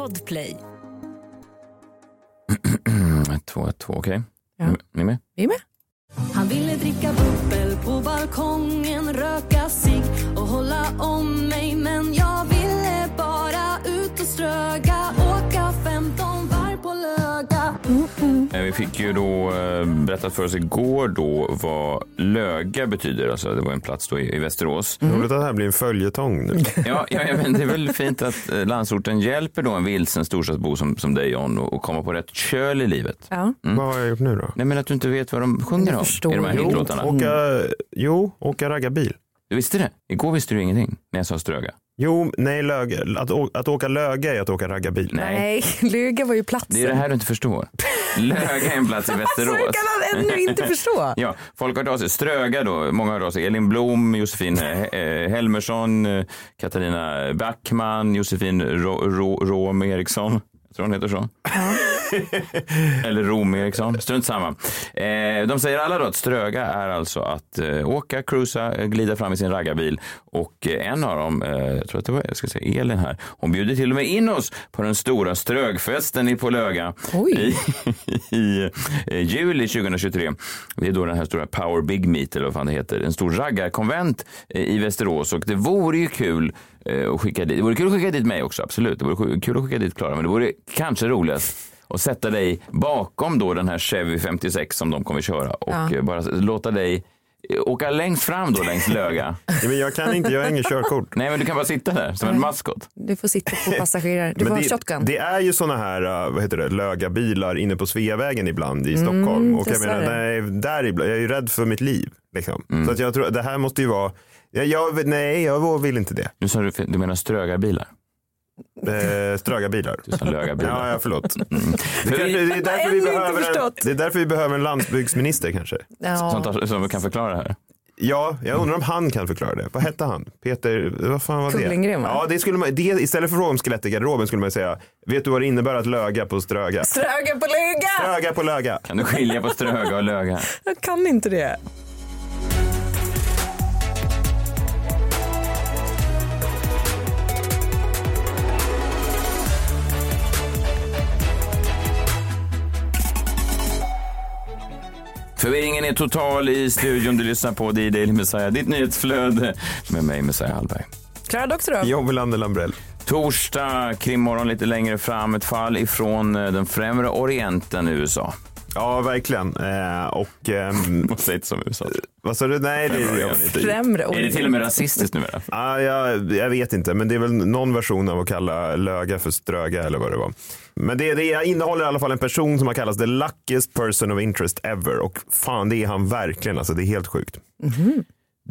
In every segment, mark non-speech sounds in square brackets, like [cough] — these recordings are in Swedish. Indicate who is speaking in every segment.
Speaker 1: Podplay. [clears throat]
Speaker 2: Två, ett, två, okej.
Speaker 3: Ja.
Speaker 2: Ni- Ni med?
Speaker 3: Vi är med.
Speaker 4: Han ville dricka bubbel på balkongen, röka
Speaker 2: Vi fick ju då eh, berättat för oss igår då vad Löga betyder. Alltså det var en plats då i, i Västerås.
Speaker 5: Roligt att det här blir en följetong nu. [laughs]
Speaker 2: Ja, ja, ja, men det är väl fint att eh, landsorten hjälper då en vilsen storstadsbo som, som dig John och, och komma på rätt köl i livet.
Speaker 3: Ja.
Speaker 5: Vad har jag gjort nu då?
Speaker 2: Nej men att du inte vet vad de sjunger om i de här hitlåtarna.
Speaker 5: Åka, jo, åka raggarbil.
Speaker 2: Du visste det? Igår visste du ingenting när jag sa Ströga.
Speaker 5: Jo, nej, löge. Att, å- att åka löga är att åka raggarbil.
Speaker 2: Nej.
Speaker 3: Nej, [laughs] Luga var ju platsen.
Speaker 2: Det är det här du inte förstår. [laughs] Löga är en plats i
Speaker 3: Alltså,
Speaker 2: Västerås.
Speaker 3: hur kan han ännu inte förstå? [laughs]
Speaker 2: Ja, folk har hört av sig. Ströga då, många har hört av sig. Elin Blom, Josefin eh, eh, Helmersson, eh, Katarina Backman, Josefin Ro- Ro- Rom Eriksson. Jag tror hon heter så. Eller Rom Eriksson, strunt samma. Eh, de säger alla då att Ströga är alltså att eh, åka, cruisa, eh, glida fram i sin raggarbil. Och en av dem, jag tror att det var jag ska säga Elin här, hon bjuder till och med in oss på den stora Strögfesten i på Löga
Speaker 3: Oj.
Speaker 2: i, [laughs] i eh, juli 2023. Det är då den här stora Power Big Meet eller vad fan det heter. En stor raggarkonvent i Västerås och det vore ju kul att skicka dit. Det vore kul att skicka dit mig också, absolut. Det vore kul att skicka dit Klara, men det vore kanske roligast att sätta dig bakom då den här Chevy 56 som de kommer köra och
Speaker 3: Ja.
Speaker 2: eh, bara låta dig eh, åka längst fram då längs Löga.
Speaker 5: Ja, men jag kan inte, jag har inget körkort.
Speaker 2: Nej, men du kan bara sitta där som en maskot.
Speaker 3: Du får sitta på passagerare. Du får
Speaker 5: det,
Speaker 3: shotgun.
Speaker 5: det är ju såna här uh, vad heter det, lögabilar inne på Sveavägen ibland i Stockholm. Och jag menar, nej, där ibland, jag är ju rädd för mitt liv. Liksom.
Speaker 2: Mm.
Speaker 5: Så att jag tror, det här måste ju vara, jag, jag, nej jag vill inte det.
Speaker 2: Nu sa du, fel- du menar strögarbilar?
Speaker 5: Eh, Strögabilar.
Speaker 2: Du sa lögarbilar.
Speaker 5: Ja, ja, förlåt. Det,
Speaker 2: Mm. Vi-
Speaker 5: det, är därför vi behöver en, det är därför vi behöver en landsbygdsminister kanske.
Speaker 3: Ja.
Speaker 2: Som, tar, som kan förklara det här.
Speaker 5: Ja, jag undrar om han kan förklara det. Vad hette han? Peter, vad fan var det?
Speaker 3: Kullengren, va?
Speaker 5: Ja, det skulle man, det, istället för att fråga om skelett i garderoben skulle man säga, vet du vad det innebär att löga på ströga?
Speaker 3: Ströga på Luga!
Speaker 5: Ströga på löga.
Speaker 2: Kan du skilja på ströga och löga?
Speaker 3: Jag kan inte det.
Speaker 2: Förvirringen är total i studion. Du lyssnar på The Daily Messiah, ditt nyhetsflöde med mig Messiah Hallberg.
Speaker 3: Klara Doktor då?
Speaker 5: John Wilander Lambrell.
Speaker 2: Torsdag, krimmorgon lite längre fram, ett fall ifrån eh, den främre orienten i USA.
Speaker 5: Ja, verkligen. Eh, och ehm, [laughs]
Speaker 2: Man säger inte som USA.
Speaker 5: vad sa du? Nej, det är jag.
Speaker 3: Främre
Speaker 2: Är det till och med rasistiskt numera?
Speaker 5: Ah, jag, jag vet inte, men det är väl någon version av att kalla löga för ströga eller vad det var. Men det, det innehåller i alla fall en person som har kallats the luckiest person of interest ever. Och fan, det är han verkligen. Alltså, det är helt sjukt.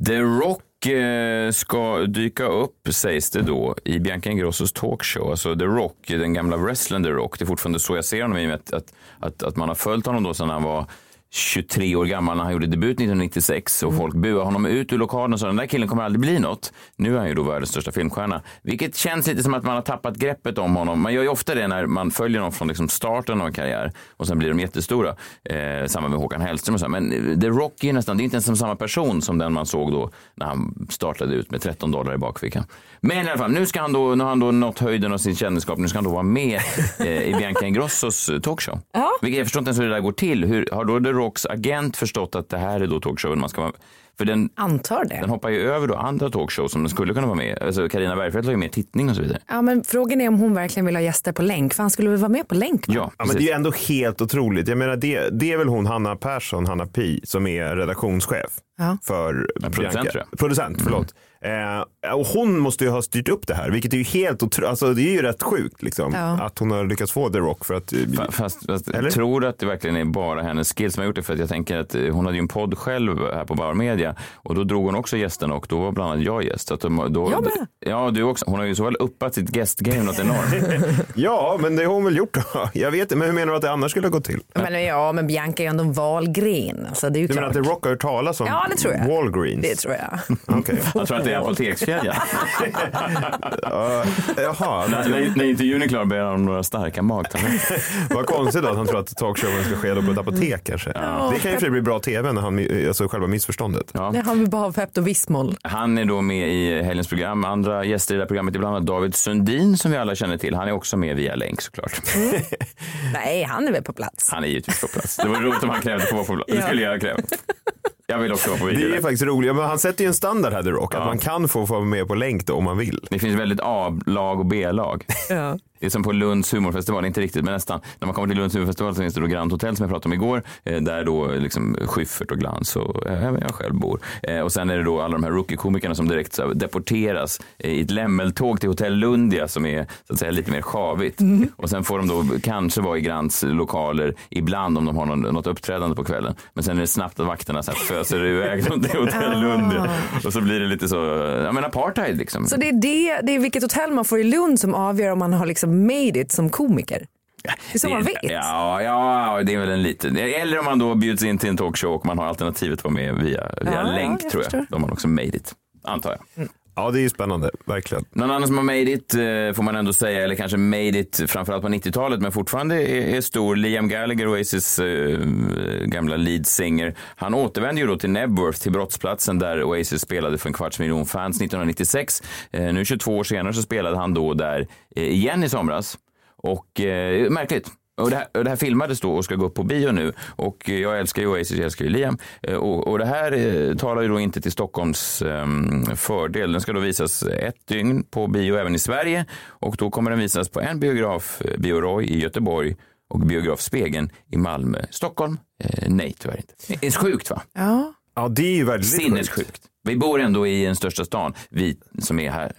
Speaker 2: The Rock eh, Eh, ska dyka upp, sägs det då, i Bianca Ingrossos talkshow. Alltså The Rock, den gamla wrestlern The Rock. Det är fortfarande så jag ser honom i och med att, att, att, att man har följt honom då sedan han var 23 år gammal när han gjorde debut 1996 och folk buade honom ut ur lokalen och sa den där killen kommer aldrig bli något. Nu är han ju då världens största filmstjärna. Vilket känns lite som att man har tappat greppet om honom. Man gör ju ofta det när man följer någon från liksom starten av en karriär och sen blir de jättestora. Eh, samma med Håkan Hellström och så. Men eh, The Rock är nästan, det är inte ens samma person som den man såg då när han startade ut med 13 dollar i bakfickan. Men i alla fall, nu ska han då, nu har han då nått höjden av sin kändisskap. Nu ska han då vara med eh, i Bianca Ingrossos eh, talkshow.
Speaker 3: Ja.
Speaker 2: Vilket jag förstår inte ens hur det där går till. Hur, har då The Rocks agent förstått att det här är då talkshowen man ska vara för den,
Speaker 3: Antar det.
Speaker 2: den hoppar ju över då andra talkshows som den skulle kunna vara med Alltså Carina Bergfeldt har ju mer tittning och så vidare.
Speaker 3: Ja, men frågan är om hon verkligen vill ha gäster på länk. För han skulle väl vara med på länk? Va?
Speaker 2: Ja,
Speaker 5: Ja, men det är ju ändå helt otroligt. Jag menar, det, det är väl hon, Hanna Persson, Hanna Pi, som är redaktionschef
Speaker 3: Ja.
Speaker 5: för
Speaker 2: producent,
Speaker 5: Bianca.
Speaker 2: tror jag.
Speaker 5: Producent, förlåt. Eh, och hon måste ju ha styrt upp det här, vilket är ju helt otroligt. Alltså, det är ju rätt sjukt liksom,
Speaker 3: Ja.
Speaker 5: att hon har lyckats få The Rock. För att,
Speaker 2: Fa- Fast, fast
Speaker 5: Eller?
Speaker 2: jag tror att det verkligen är bara hennes skills som har gjort det. För att jag tänker att eh, hon hade ju en podd själv här på Bauer Media. Och då drog hon också gästerna och då var bland annat jag gäst. Så att de, då,
Speaker 3: Jag med.
Speaker 2: Ja, du också. Hon har ju så väl uppat sitt gästgame något enormt. [laughs]
Speaker 5: ja, men det har hon väl gjort då. [laughs] Jag vet inte, men hur menar du att det annars skulle ha gått till?
Speaker 3: Men, ja, men Bianca är ju ändå en Wahlgren. Alltså, det är ju
Speaker 5: Du menar
Speaker 3: klart.
Speaker 5: att The Rock har hört talas om
Speaker 3: Ja, det tror jag.
Speaker 5: Walgreens?
Speaker 3: Det tror jag. [laughs]
Speaker 5: Okej.
Speaker 2: Jag tror att i apotekskedjan. [laughs]
Speaker 5: Ja, Jaha,
Speaker 2: när, när, när intervjun är klar ber han om några starka magtabletter. [laughs]
Speaker 5: vad konstigt då att han tror att talkshowen ska ske på ett apotek kanske. Det kan ju för bli bra tv när han, alltså själva missförståndet.
Speaker 2: Ja.
Speaker 3: Nej, han vill bara ha Pepto Bismol.
Speaker 2: Han är då med i helgens program. Andra gäster i det här programmet är bland annat David Sundin som vi alla känner till. Han är också med via länk såklart.
Speaker 3: Nej, han är väl på plats.
Speaker 2: Han är givetvis på plats. Det var roligt om han krävde att få vara på plats. Det skulle jag kräva. Jag vill också vara på
Speaker 5: Det är
Speaker 2: video.
Speaker 5: faktiskt roligt. Men han sätter ju en standard här The Rock. Att man kan få vara med på länk då om man vill.
Speaker 2: Det finns väldigt A-lag och B-lag.
Speaker 3: Ja.
Speaker 2: Det är som på Lunds humorfestival, inte riktigt men nästan. När man kommer till Lunds humorfestival så finns det då Grand Hotel som jag pratade om igår. Eh, där då liksom Schyffert och Glans och eh, även jag själv bor. Eh, och sen är det då alla de här rookie-komikerna som direkt deporteras i ett lämmeltåg till Hotell Lundia som är så att säga lite mer sjavigt. Och sen får de då kanske vara i Grands lokaler ibland om de har någon, något uppträdande på kvällen. Men sen är det snabbt att vakterna så här föser iväg dem till Hotell Lundia. Och så blir det lite så, ja men apartheid liksom.
Speaker 3: Så det är, det, det är vilket hotell man får i Lund som avgör om man har liksom made it som komiker. Det är så man vet.
Speaker 2: Ja, ja, det är väl en liten. Eller om man då bjuds in till en talkshow och man har alternativet att vara med via, via
Speaker 3: Ja,
Speaker 2: länk
Speaker 3: jag
Speaker 2: tror jag. Då har man också made it, antar jag.
Speaker 5: Ja, det är ju spännande. Verkligen.
Speaker 2: Någon annan som har made it eh, får man ändå säga, eller kanske made it framförallt på 90-talet, men fortfarande är, är stor. Liam Gallagher, Oasis eh, gamla lead singer. Han återvände ju då till Nebworth, till brottsplatsen där Oasis spelade för en kvarts miljon fans 1996. Eh, nu 22 år senare så spelade han då där eh, igen i somras. Och eh, märkligt. Och det, här, och det här filmades då och ska gå upp på bio nu. Och jag älskar ju Oasis, jag älskar ju Liam. Eh, Och, och det här eh, talar ju då inte till Stockholms ehm, fördel. Den ska då visas ett dygn på bio även i Sverige. Och då kommer den visas på en biograf, eh, Bio Roy i Göteborg och biograf Spegeln i Malmö. Stockholm? Eh, nej, tyvärr inte. Det är sjukt va?
Speaker 3: Ja.
Speaker 5: Ja, det är ju väldigt sjukt.
Speaker 2: Sinnessjukt. Vi bor ändå i den största stan, vi som är här.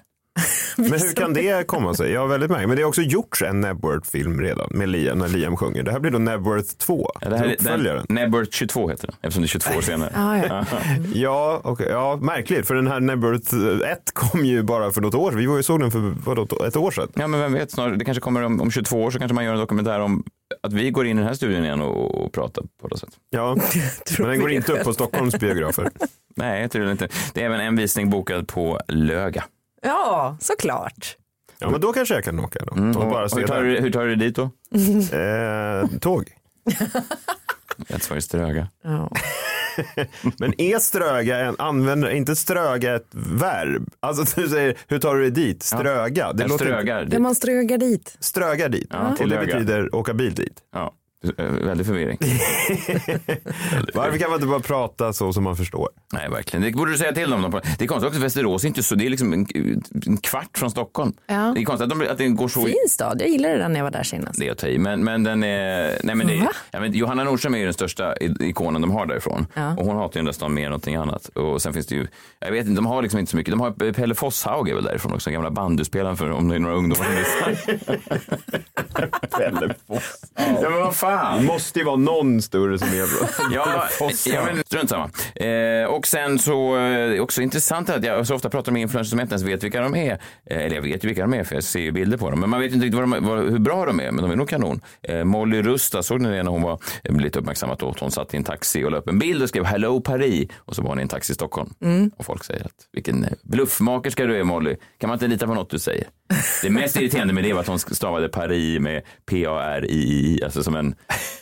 Speaker 2: [laughs]
Speaker 5: Men hur kan det komma sig? Jag har väldigt märkt. Men det har också gjorts en Nebworth-film redan med Liam, när Liam sjunger. Det här blir då Nebworth 2.
Speaker 2: Ja, det här,
Speaker 5: uppföljaren.
Speaker 2: den, Nebworth 22 heter den, eftersom det är 22 år senare.
Speaker 3: Ah, ja. [laughs]
Speaker 5: Ja, okej. ja, märkligt. För den här Nebworth 1 kom ju bara för något år sedan. Vi var ju såg den för vadå, ett år sedan.
Speaker 2: Ja, men vem vet, snart, det kanske kommer om, om 22 år så kanske man gör en dokumentär om att vi går in i den här studion igen och, och pratar på något sätt.
Speaker 5: Ja, [laughs] men den går inte upp på Stockholms biografer.
Speaker 2: Nej, jag tror inte. Det är även en visning bokad på Löga.
Speaker 3: Ja, såklart.
Speaker 5: Ja, men då kanske jag kan åka då.
Speaker 2: Mm,
Speaker 5: och bara
Speaker 2: och hur, tar du, hur tar du dig dit då? [laughs]
Speaker 5: Eh, tåg. [laughs]
Speaker 2: Rätt svar är Ströga.
Speaker 3: Ja. [laughs]
Speaker 5: Men är ströga en, använder inte ströga ett verb? Alltså du säger, hur tar du dig dit? Ströga. Det
Speaker 2: Jag
Speaker 5: låter
Speaker 2: strögar dit.
Speaker 3: Där man strögar dit.
Speaker 5: ströga dit.
Speaker 2: Ja,
Speaker 5: och det betyder åka bil dit.
Speaker 2: Ja, eh, väldigt förvirring. [laughs]
Speaker 5: Varför kan man inte bara prata så som man förstår?
Speaker 2: Nej, verkligen. Det borde du säga till dem. Det är konstigt också, Västerås är inte så, det är liksom en, en kvart från Stockholm.
Speaker 3: Ja.
Speaker 2: Det är konstigt att, de, att det går så...
Speaker 3: Fin stad, jag gillade den när jag var där senast.
Speaker 2: Det är att ta i, men, men den är... Nej, men det,
Speaker 3: Va?
Speaker 2: ja, men Johanna Nordström är ju den största ikonen de har därifrån.
Speaker 3: Ja.
Speaker 2: Och hon hatar ju den där stan mer än någonting annat. Och sen finns det ju, jag vet inte, de har liksom inte så mycket. De har Pelle Fosshaug är väl därifrån också, gamla bandyspelaren för om det är några ungdomar som lyssnar. [laughs]
Speaker 5: Pelle
Speaker 2: ja men vad fan.
Speaker 5: Det måste ju vara någon större som är bra. [laughs]
Speaker 2: Ja, ja men strunt samma. Eh, och sen så eh, är det också intressant att jag så ofta pratar med influencers som jag inte ens vet vilka de är. Eh, eller jag vet ju vilka de är för jag ser ju bilder på dem. Men man vet inte riktigt vad de, vad, hur bra de är. Men de är nog kanon. Eh, Molly Rusta, såg ni det när hon var eh, lite uppmärksammat då? att Hon satt i en taxi och la upp en bild och skrev Hello Paris. Och så var hon i en taxi i Stockholm. Och folk säger att vilken eh, bluffmakerska du är Molly. Kan man inte lita på något du säger? [laughs] Det mest irriterande med det var att hon stavade Paris med P-A-R-I-I, alltså som en,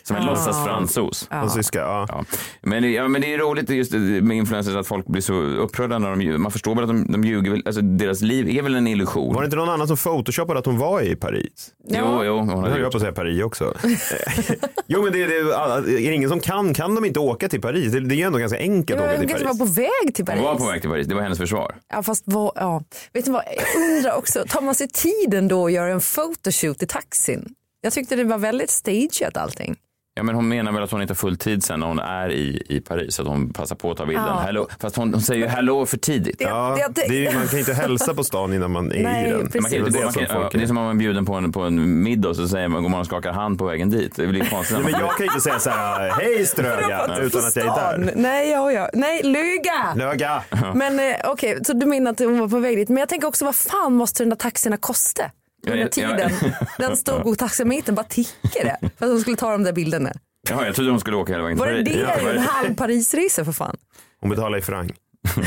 Speaker 2: som en låtsas fransos.
Speaker 5: Och så ska, ja.
Speaker 2: Ja. Men, ja, men det är roligt just med influencers att folk blir så upprörda när de ljuger. Man förstår väl att de, de ljuger. Alltså, deras liv är väl en illusion.
Speaker 5: Var det inte någon annan som photoshoppade att hon var i Paris?
Speaker 2: Jo, jo. Hon
Speaker 5: Nu höll jag på att säga Paris också. [laughs] [laughs] jo men det, det, alla- är det ingen som kan, kan de inte åka till Paris? Det, det är ju ändå ganska enkelt att åka till
Speaker 3: kanske
Speaker 5: Paris.
Speaker 3: var på väg till Paris.
Speaker 2: Hon var på väg till Paris. Det var hennes försvar.
Speaker 3: Ja, fast vad, ja. Vet ni vad, jag undrar också, tar man sig tiden då och gör en photoshoot i taxin? Jag tyckte det var väldigt stageat allting.
Speaker 2: Ja, men hon menar väl att hon inte har full tid sen när hon är i, i Paris. Att hon passar på att ta bilden.
Speaker 3: Ja.
Speaker 2: Hello. Fast hon, hon säger ju hello för tidigt.
Speaker 5: Ja,
Speaker 3: Det-
Speaker 5: är, man kan inte hälsa på stan innan man är
Speaker 3: Nej,
Speaker 5: i den.
Speaker 3: precis.
Speaker 2: Man kan
Speaker 5: Det
Speaker 2: inte man
Speaker 5: som
Speaker 2: kan, ja,
Speaker 5: folk
Speaker 2: det är som om man är bjuden på en, på en middag och så säger man, går man och skakar hand på vägen dit. Det blir konstigt.
Speaker 5: men jag kan inte säga så här, hej Ströga, utan att jag är där.
Speaker 3: Nej, ja, ja. Nej, lyga!
Speaker 5: Löga.
Speaker 3: Men eh, okej, så du menar att hon var på väg dit. Men jag tänker också, vad fan måste den där taxierna kosta? [laughs]
Speaker 2: Ja,
Speaker 3: Under
Speaker 2: ja,
Speaker 3: tiden. Den stod och taxametern bara tickade för att hon skulle ta de där bilderna.
Speaker 2: Jaha, jag trodde hon skulle åka hela vägen till
Speaker 3: Var det det?
Speaker 2: Ja,
Speaker 3: en halv Parisresa för fan.
Speaker 5: Hon betalar i franc.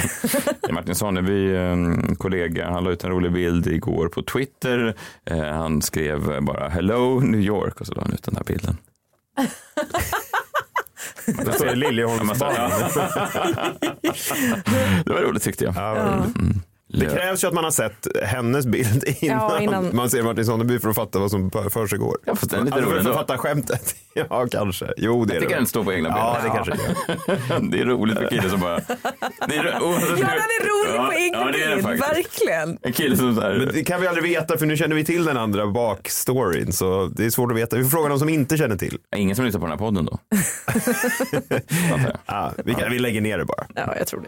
Speaker 5: [laughs]
Speaker 2: Martin Sonneby, en kollega, han la ut en rolig bild igår på Twitter. Eh, Han skrev bara hello New York och så la han ut den här bilden. [laughs]
Speaker 5: Det står Liljeholmsbanan.
Speaker 2: Det var roligt tyckte jag.
Speaker 5: Ja, roligt. Det krävs ju att man har sett hennes bild [laughs] innan,
Speaker 3: Ja, innan-
Speaker 5: man ser Martin Sonneby för att fatta vad som för sig går.
Speaker 2: Ja, fast
Speaker 5: Alltså, för att fatta skämtet. [laughs] Ja, kanske. Jo, det är
Speaker 2: Jag tycker den står på egna ben.
Speaker 5: Ja, det kanske [laughs] det
Speaker 2: är roligt för killen som bara... Det är, ro-
Speaker 3: Ja, den är rolig
Speaker 2: Ja,
Speaker 3: på egen
Speaker 2: ja, faktiskt.
Speaker 3: verkligen.
Speaker 2: En kille som så här...
Speaker 5: Men det kan vi aldrig veta för nu känner vi till den andra bakstoryn så det är svårt att veta. Vi får fråga de som inte känner till.
Speaker 2: Ingen som lyssnar på den här podden då?
Speaker 5: Ja, vi, kan, vi lägger ner det bara.
Speaker 3: Ja, jag tror det.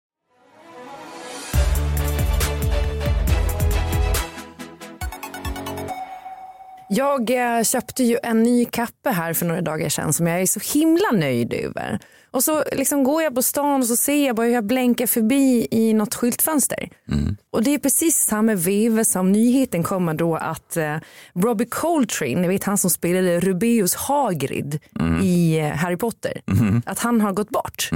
Speaker 3: Jag eh, köpte ju en ny kappe här för några dagar sedan som jag är så himla nöjd över. Och så liksom går jag på stan och så ser jag bara hur jag blänkar förbi i något skyltfönster. Och det är precis samma veva som nyheten kommer då att eh, Robbie Coltrane, ni vet han som spelade Rubeus Hagrid i eh, Harry Potter, att han har gått bort.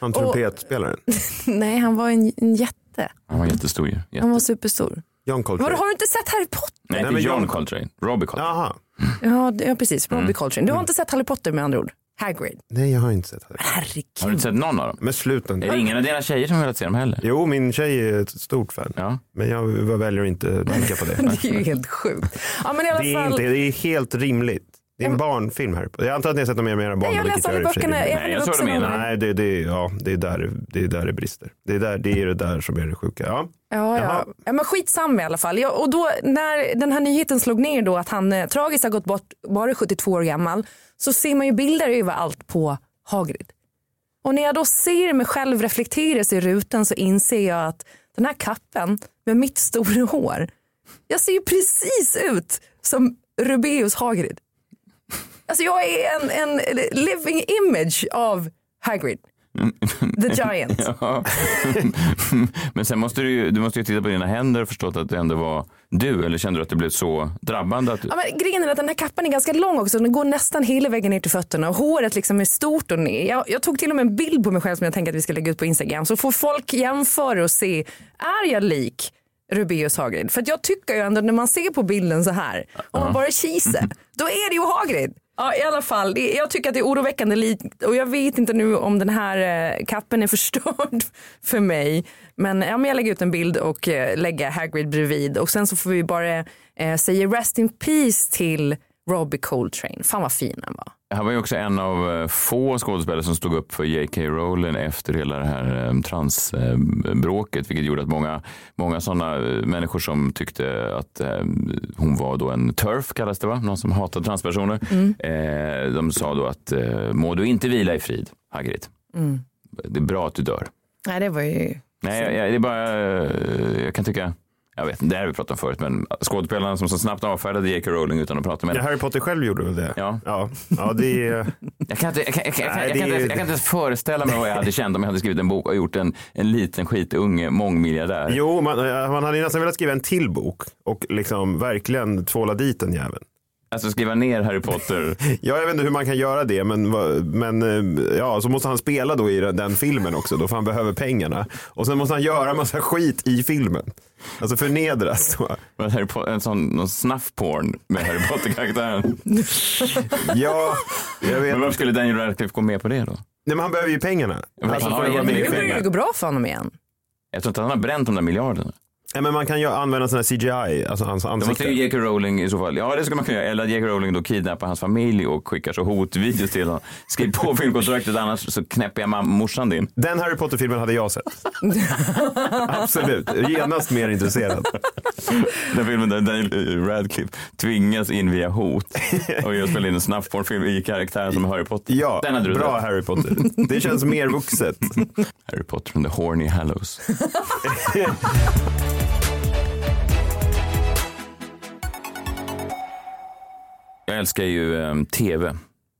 Speaker 5: Han trumpetspelaren. [laughs]
Speaker 3: Nej, han var en, en jätte.
Speaker 2: Han var jättestor ju. Jätte...
Speaker 3: Han var superstor.
Speaker 5: John
Speaker 3: Vadå,
Speaker 5: Coltrane.
Speaker 3: har du inte sett Harry Potter?
Speaker 2: Nej,
Speaker 5: Nej, men
Speaker 2: John
Speaker 5: John-
Speaker 2: Coltrane. Robbie Coltrane.
Speaker 5: Jaha.
Speaker 3: Ja, det- ja precis. Robbie Coltrane. Du har inte sett Harry Potter med andra ord? Hagrid.
Speaker 5: Nej, jag har inte sett det.
Speaker 3: Herregud.
Speaker 2: Har du inte sett någon av dem?
Speaker 5: Men sluten.
Speaker 2: Är det ingen av dina tjejer som har velat se dem heller?
Speaker 5: Jo, min tjej är ett stort fan.
Speaker 2: Ja.
Speaker 5: Men jag väljer att inte tänka på det. [laughs]
Speaker 3: Det är ju helt sjukt. Ja, men i alla
Speaker 5: Det är,
Speaker 3: fall,
Speaker 5: inte, det är helt rimligt. Det är en barnfilm här. Jag antar att ni har sett dem med era barn.
Speaker 3: Nej, jag läser aldrig böckerna.
Speaker 2: Nej, jag tror de menar-.
Speaker 5: Nej, det, det, ja, det, är där, det är där det brister. Det är, där, det är det där som är det sjuka. Ja.
Speaker 3: Ja, ja. Ja men skitsamma i alla fall. Ja, och då när den här nyheten slog ner då att han eh, tragiskt har gått bort, bara 72 år gammal, så ser man ju bilder överallt på Hagrid. Och när jag då ser mig själv reflekteras i rutan så inser jag att den här kappen med mitt stora hår, jag ser ju precis ut som Rubeus Hagrid. Alltså jag är en, en living image av Hagrid. The Giant. [laughs]
Speaker 2: Ja. [laughs] Men sen måste du ju, du måste ju titta på dina händer och förstått att det ändå var du. Eller kände du att det blev så drabbande? Att.
Speaker 3: Ja, men grejen är att den här kappan är ganska lång också. Den går nästan hela vägen ner till fötterna och håret liksom är stort och ner. Jag, jag tog till och med en bild på mig själv som jag tänker att vi ska lägga ut på Instagram. Så får folk jämföra och se, är jag lik Rubeus Hagrid? För jag tycker ju ändå när man ser på bilden så här, om man bara kisar, [laughs] då är det ju Hagrid. Ja, i alla fall. Det, jag tycker att det är oroväckande likt och jag vet inte nu om den här eh, kappen är [laughs] förstörd för mig. Men, ja, men jag lägger ut en bild och eh, lägger Hagrid bredvid och sen så får vi bara eh, säga rest in peace till Robbie Coltrane. Fan vad fin han var.
Speaker 2: Han var ju också en av eh, få skådespelare som stod upp för J.K. Rowling efter hela det här eh, transbråket, vilket gjorde att många, många sådana eh, människor som tyckte att hon var då en turf, kallas det va? Någon som hatar transpersoner. Eh, de sa då att må du inte vila i frid, Hagrid. Det är bra att du dör.
Speaker 3: Nej, det var ju...
Speaker 2: Nej, jag, jag, det är bara, jag kan tycka, jag vet inte, det här har vi pratat om förut, men skådespelarna som så snabbt avfärdade J.K. Rowling utan att prata med
Speaker 5: Ja,
Speaker 2: henne.
Speaker 5: Harry Potter själv gjorde väl det?
Speaker 2: Ja.
Speaker 5: Ja, ja det är... [laughs]
Speaker 2: Jag kan, inte, jag, kan, jag, kan, jag, kan,
Speaker 5: Nej,
Speaker 2: jag, kan
Speaker 5: det är-
Speaker 2: inte, jag kan inte ens föreställa mig vad jag hade känt om jag hade skrivit en bok och gjort en, en liten skitunge mångmiljardär.
Speaker 5: Jo, man, man hade nästan velat skriva en till bok och liksom verkligen tvåla dit den jäveln.
Speaker 2: Alltså skriva ner Harry Potter. [laughs]
Speaker 5: Ja, jag vet inte hur man kan göra det, men, men eh, ja, så måste han spela då i den, den filmen också, då för han behöver pengarna. Och sen måste han göra massa skit i filmen. Alltså förnedras. då.
Speaker 2: Harry Po- en sån någon snuff-porn med Harry Potter-karaktären. [laughs]
Speaker 5: Ja, jag vet.
Speaker 2: Men varför skulle Daniel Radcliffe gå med på det då?
Speaker 5: Nej, men han behöver ju pengarna.
Speaker 2: men
Speaker 5: Alltså,
Speaker 2: han har ju
Speaker 3: Nu börjar det gå bra för honom igen.
Speaker 2: Jag tror inte att han har bränt de där miljarderna.
Speaker 5: Ja, men man kan ju använda sån här CGI, alltså hans ansikte.
Speaker 2: måste ju J.K. Rowling i så fall, ja det ska man kunna göra, eller att J.K. Rowling då kidnappar hans familj och skickar så hotvideos till honom. Skriv på [laughs] filmkontraktet annars så knäpper jag morsan din.
Speaker 5: Den Harry Potter-filmen hade jag sett. [laughs] Absolut, genast mer intresserad. [laughs]
Speaker 2: Den filmen där Daniel Radcliffe tvingas in via hot och jag spelar in en snabbporrfilm i karaktären som Harry Potter.
Speaker 5: Ja,
Speaker 2: Den hade du
Speaker 5: bra
Speaker 2: sett.
Speaker 5: Harry Potter. Det känns mer vuxet.
Speaker 2: Harry Potter from the Horny Hallows. Älskar ju eh, tv.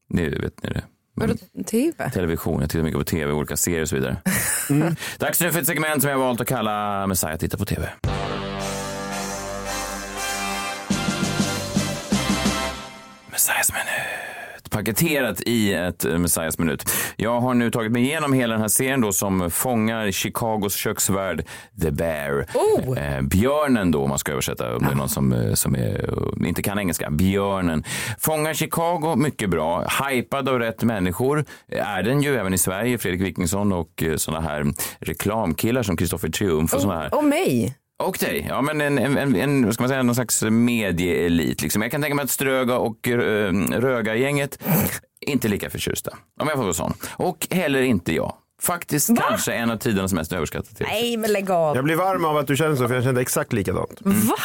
Speaker 2: Det vet ni det.
Speaker 3: Vadå tv?
Speaker 2: Television, jag tittar mycket på tv, olika serier och så vidare. Dags nu för ett segment som jag valt att kalla Messiah tittar på tv. Messiahs minut. Paketerat i ett eh, Messiahs minut. Jag har nu tagit mig igenom hela den här serien då som fångar Chicagos köksvärld The Bear.
Speaker 3: Oh.
Speaker 2: Eh, björnen då, om man ska översätta, om det är någon som, eh, som är, inte kan engelska. Björnen. Fångar Chicago mycket bra. Hypad av rätt människor är den ju även i Sverige. Fredrik Wikingsson och såna här reklamkillar som Kristoffer Triumf och såna här.
Speaker 3: Och mig.
Speaker 2: Och dig. Ja, men en, en, en, en vad ska man säga, någon slags medieelit. Liksom. Jag kan tänka mig att Ströga och äh, Röga-gänget inte lika förtjusta. Om jag får vara sån. Och heller inte jag. Faktiskt kanske en av tidernas mest överskattade tv
Speaker 3: Nej men lägg av.
Speaker 5: Jag blir varm av att du känner så, för jag kände exakt likadant.
Speaker 3: Va?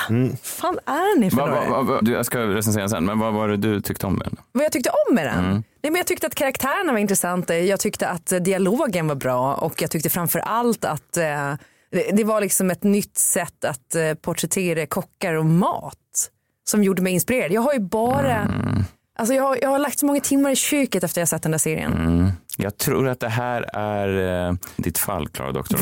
Speaker 3: fan är ni för
Speaker 2: Va, va, va, jag ska recensera sen, men vad var det du tyckte om den?
Speaker 3: Vad jag tyckte om med den? Nej, men jag tyckte att karaktärerna var intressanta. Jag tyckte att eh, dialogen var bra och jag tyckte framför allt att eh, det, var liksom ett nytt sätt att eh, porträttera kockar och mat som gjorde mig inspirerad. Jag har ju bara Alltså jag, har, jag har lagt så många timmar i köket efter jag sett den där serien.
Speaker 2: Jag tror att det här är eh, ditt fall, Klara Doktor.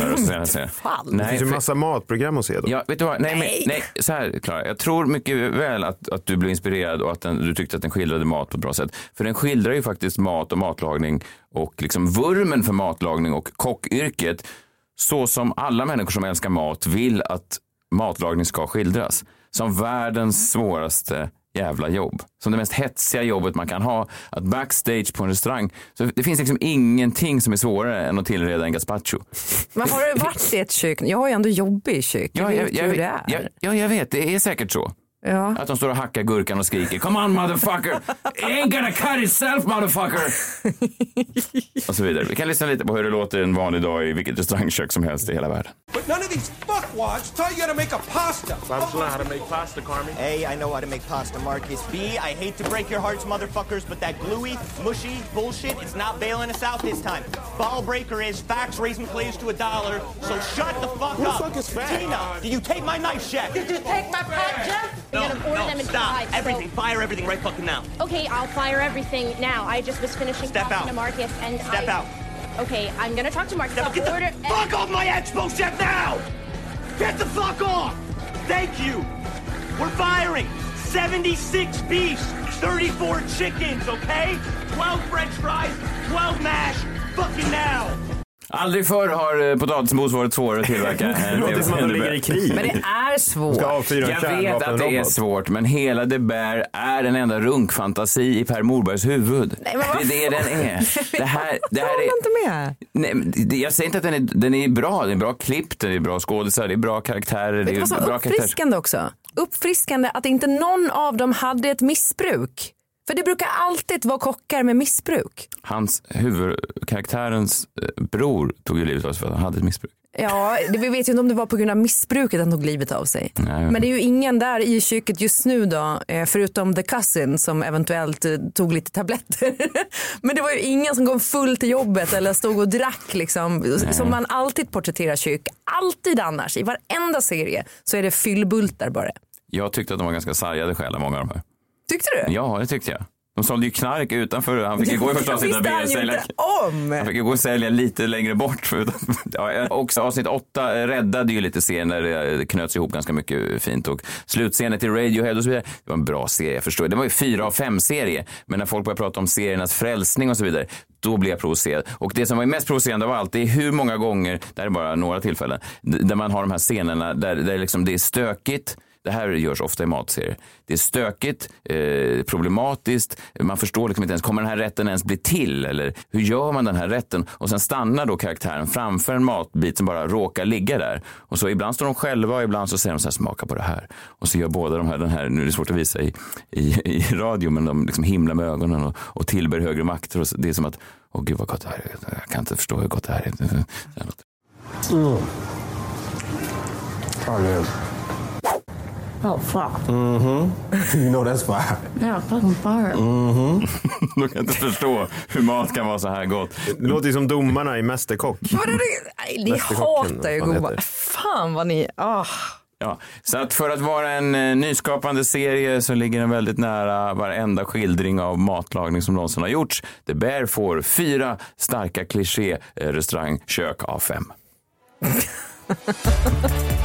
Speaker 3: fall?
Speaker 5: Det finns ju
Speaker 2: för-
Speaker 5: massa matprogram att se då.
Speaker 2: Ja, vet du vad? Nej,
Speaker 3: Nej.
Speaker 2: Men, nej så här Klara. Jag tror mycket väl att, att du blev inspirerad och att den, du tyckte att den skildrade mat på ett bra sätt. För den skildrar ju faktiskt mat och matlagning och liksom vurmen för matlagning och kockyrket så som alla människor som älskar mat vill att matlagning ska skildras. Som världens svåraste jävla jobb. Som det mest hetsiga jobbet man kan ha. Att backstage på en restaurang. Så det finns liksom ingenting som är svårare än att tillreda en gazpacho.
Speaker 3: Men har du varit i ett kök? Jag har ju ändå jobbat i kök. Jag vet ju hur det är.
Speaker 2: Ja, ja, jag vet. Det är säkert så.
Speaker 3: Ja.
Speaker 2: Att de står och hackar gurkan och skriker Come on motherfucker! It ain't gonna cut itself motherfucker! [laughs] och så vidare. Vi kan lyssna lite på hur det låter en vanlig dag i vilket restaurangkök som helst i hela världen.
Speaker 6: But none of these fuckwads taught you how to make a pasta.
Speaker 7: A, I know how to make pasta, Marcus. B, I hate to break your hearts, motherfuckers, but that gluey, mushy bullshit is not bailing us out this time. Ball breaker is facts raising plays to a dollar, so shut the fuck up.
Speaker 6: fuck is fact?
Speaker 7: Tina, did you take my knife check?
Speaker 8: Did you take my pot, Jeff?
Speaker 7: No,
Speaker 8: gonna order
Speaker 7: no,
Speaker 8: them in
Speaker 7: stop.
Speaker 8: five, so-
Speaker 7: Everything, fire everything right fucking now.
Speaker 8: Okay, I'll fire everything now. I just was finishing
Speaker 7: Step
Speaker 8: talking
Speaker 7: out.
Speaker 8: to Marcus and
Speaker 7: Step
Speaker 8: I...
Speaker 7: out.
Speaker 8: Okay, I'm gonna talk to Marcus. I'll
Speaker 7: get the
Speaker 8: order...
Speaker 7: fuck off my expo chef now! Get the fuck off! Thank you. We're firing 76 beefs, 34 chickens, okay? 12 french fries, 12 mash, fucking now!
Speaker 2: Aldrig förr har eh, potatismos varit svårare att tillverka. [laughs]
Speaker 5: Det låter som att de ligger i krig.
Speaker 3: Men det är svårt.
Speaker 5: Ska avfyra en
Speaker 2: Jag vet att det är svårt, men hela The Bear är en enda runkfantasi i Per Morbergs huvud.
Speaker 3: Nej, men vad
Speaker 2: det är det den är. [laughs] Det här, [laughs] det
Speaker 3: Jag
Speaker 2: här är...
Speaker 3: inte med.
Speaker 2: Nej, det- jag säger inte att den är, den är bra. Den är bra klippt, den är bra skådisar, det är bra karaktärer. Det är bra
Speaker 3: uppfriskande också? Uppfriskande att inte någon av dem hade ett missbruk. För det brukar alltid vara kockar med missbruk.
Speaker 2: Hans huvudkaraktärens eh, bror tog ju livet av sig för att han hade ett missbruk.
Speaker 3: Ja, det, vi vet ju inte om det var på grund av missbruket han tog livet av sig.
Speaker 2: Nej.
Speaker 3: Men det är ju ingen där i köket just nu då, eh, förutom the cousin som eventuellt eh, tog lite tabletter. [laughs] Men det var ju ingen som kom full till jobbet eller stod och drack liksom. Som man alltid porträtterar kök. Alltid annars, i varenda serie så är det fyllbultar bara.
Speaker 2: Jag tyckte att de var ganska sargade själar, många av de här.
Speaker 3: Tyckte du?
Speaker 2: Ja, det tyckte jag. De sålde ju knark utanför. Han fick ju gå i första
Speaker 3: Det
Speaker 2: avsnittet och
Speaker 3: han
Speaker 2: sälja.
Speaker 3: om.
Speaker 2: Han fick ju gå och sälja lite längre bort. [laughs] Ja, också avsnitt åtta räddade ju lite serien när det knöts ihop ganska mycket fint. Och slutscenen till Radiohead och så vidare. Det var en bra serie, jag förstår. Det var ju fyra av fem serie. Men när folk börjar prata om seriernas frälsning och så vidare, då blir jag provocerad. Och det som var mest provocerande av allt, det är hur många gånger, det här är bara några tillfällen, där man har de här scenerna där, där liksom det är stökigt, det här görs ofta i matserier. Det är stökigt, eh, problematiskt, man förstår liksom inte ens, kommer den här rätten ens bli till? Eller hur gör man den här rätten? Och sen stannar då karaktären framför en matbit som bara råkar ligga där. Och så ibland står de själva och ibland så säger de så här, smaka på det här. Och så gör båda de här, den här, nu är det svårt att visa i, i, i radio, men de liksom himlar med ögonen och, och tillber högre makter. Och så, det är som att, åh gud vad gott det här är. Jag kan inte förstå hur gott det här är. Mm. Det.
Speaker 9: Mm. Oh,
Speaker 10: Oh, fuck.
Speaker 9: Mm-hmm. [laughs] You know that's fire.
Speaker 10: Yeah, fucking fire.
Speaker 9: Mm-hmm. [laughs]
Speaker 2: De kan inte förstå hur mat kan vara så här gott.
Speaker 5: Det låter ju som domarna i Mästerkock.
Speaker 3: Ni hatar ju
Speaker 5: vad fan
Speaker 3: vad ni... Ah.
Speaker 2: Ja, så att för att vara en eh, nyskapande serie så ligger den väldigt nära varenda skildring av matlagning som någonsin har gjorts. The Bear får fyra starka kliché eh, restaurangkök av fem. [laughs]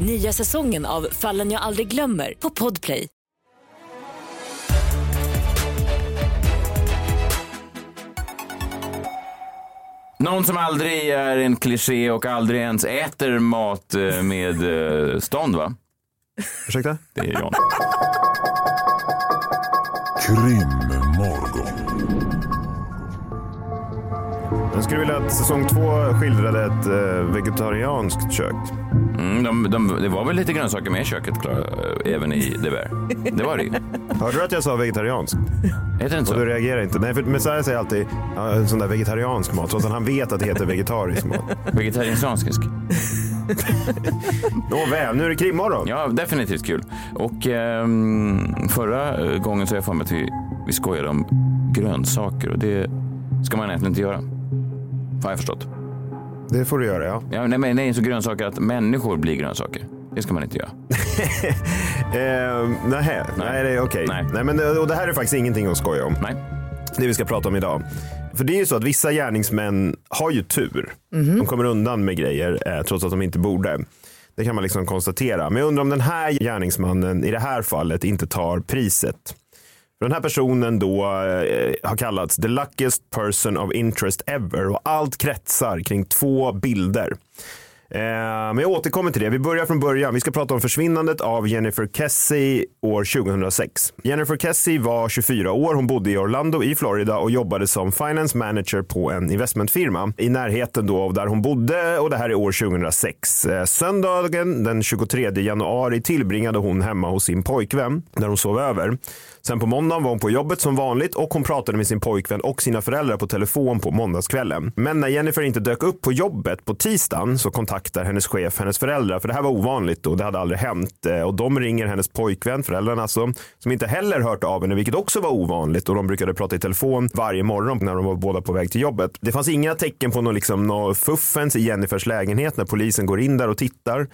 Speaker 1: Nya säsongen av Fallen jag aldrig glömmer på Podplay.
Speaker 2: Någon som aldrig är en kliché och aldrig ens äter mat eh, med eh, stånd, va?
Speaker 5: Ursäkta?
Speaker 2: Det är John.
Speaker 11: Krimmorgon.
Speaker 5: Jag skulle vilja att säsong två skildrade ett eh, vegetarianskt kök.
Speaker 2: Mm, de, de, det var väl lite grönsaker med i köket, klar, eh, även i The Bear. Det var det ju. [laughs]
Speaker 5: Hörde du att jag sa vegetariansk?
Speaker 2: Heter det inte
Speaker 5: Och
Speaker 2: så?
Speaker 5: du reagerar inte? Nej, för Messiah säger alltid ja, en sån där vegetariansk mat, trots att han vet att det heter vegetarisk mat. [laughs]
Speaker 2: Vegetariansk. [laughs]
Speaker 5: Nåväl, nu är det krimmorgon.
Speaker 2: Ja, definitivt kul. Och ehm, förra eh, gången så jag för mig att vi, vi skojade om grönsaker och det ska man egentligen inte göra. Har jag förstått.
Speaker 5: Det får du göra, ja.
Speaker 2: Ja, nej, men nej, så grönsaker att människor blir grönsaker. Det ska man inte göra. [laughs]
Speaker 5: Eh, nej, nej, det är okej. Nej. men det, och det här är faktiskt ingenting att skoja om.
Speaker 2: Nej.
Speaker 5: Det vi ska prata om idag. För det är ju så att vissa gärningsmän har ju tur.
Speaker 3: Mhm.
Speaker 5: De kommer undan med grejer eh, trots att de inte borde. Det kan man liksom konstatera. Men jag undrar om den här gärningsmannen i det här fallet inte tar priset. För Den här personen då eh, har kallats the luckiest person of interest ever och allt kretsar kring två bilder. Eh, men jag återkommer till det. Vi börjar från början. Vi ska prata om försvinnandet av Jennifer Kessie år 2006. Jennifer Kessie var 24 år. Hon bodde i Orlando i Florida och jobbade som finance manager på en investmentfirma i närheten då av där hon bodde och det här är år 2006. Eh, söndagen den 23 januari tillbringade hon hemma hos sin pojkvän där hon sov över. Sen på måndagen var hon på jobbet som vanligt och hon pratade med sin pojkvän och sina föräldrar på telefon på måndagskvällen. Men när Jennifer inte dök upp på jobbet på tisdagen så kontaktade kontaktar hennes chef hennes föräldrar för det här var ovanligt och det hade aldrig hänt. Eh, och de ringer hennes pojkvän, föräldrarna alltså, som inte heller hört av henne vilket också var ovanligt och de brukade prata i telefon varje morgon när de var båda på väg till jobbet. Det fanns inga tecken på något liksom, någon fuffens i Jennifers lägenhet när polisen går in där och tittar.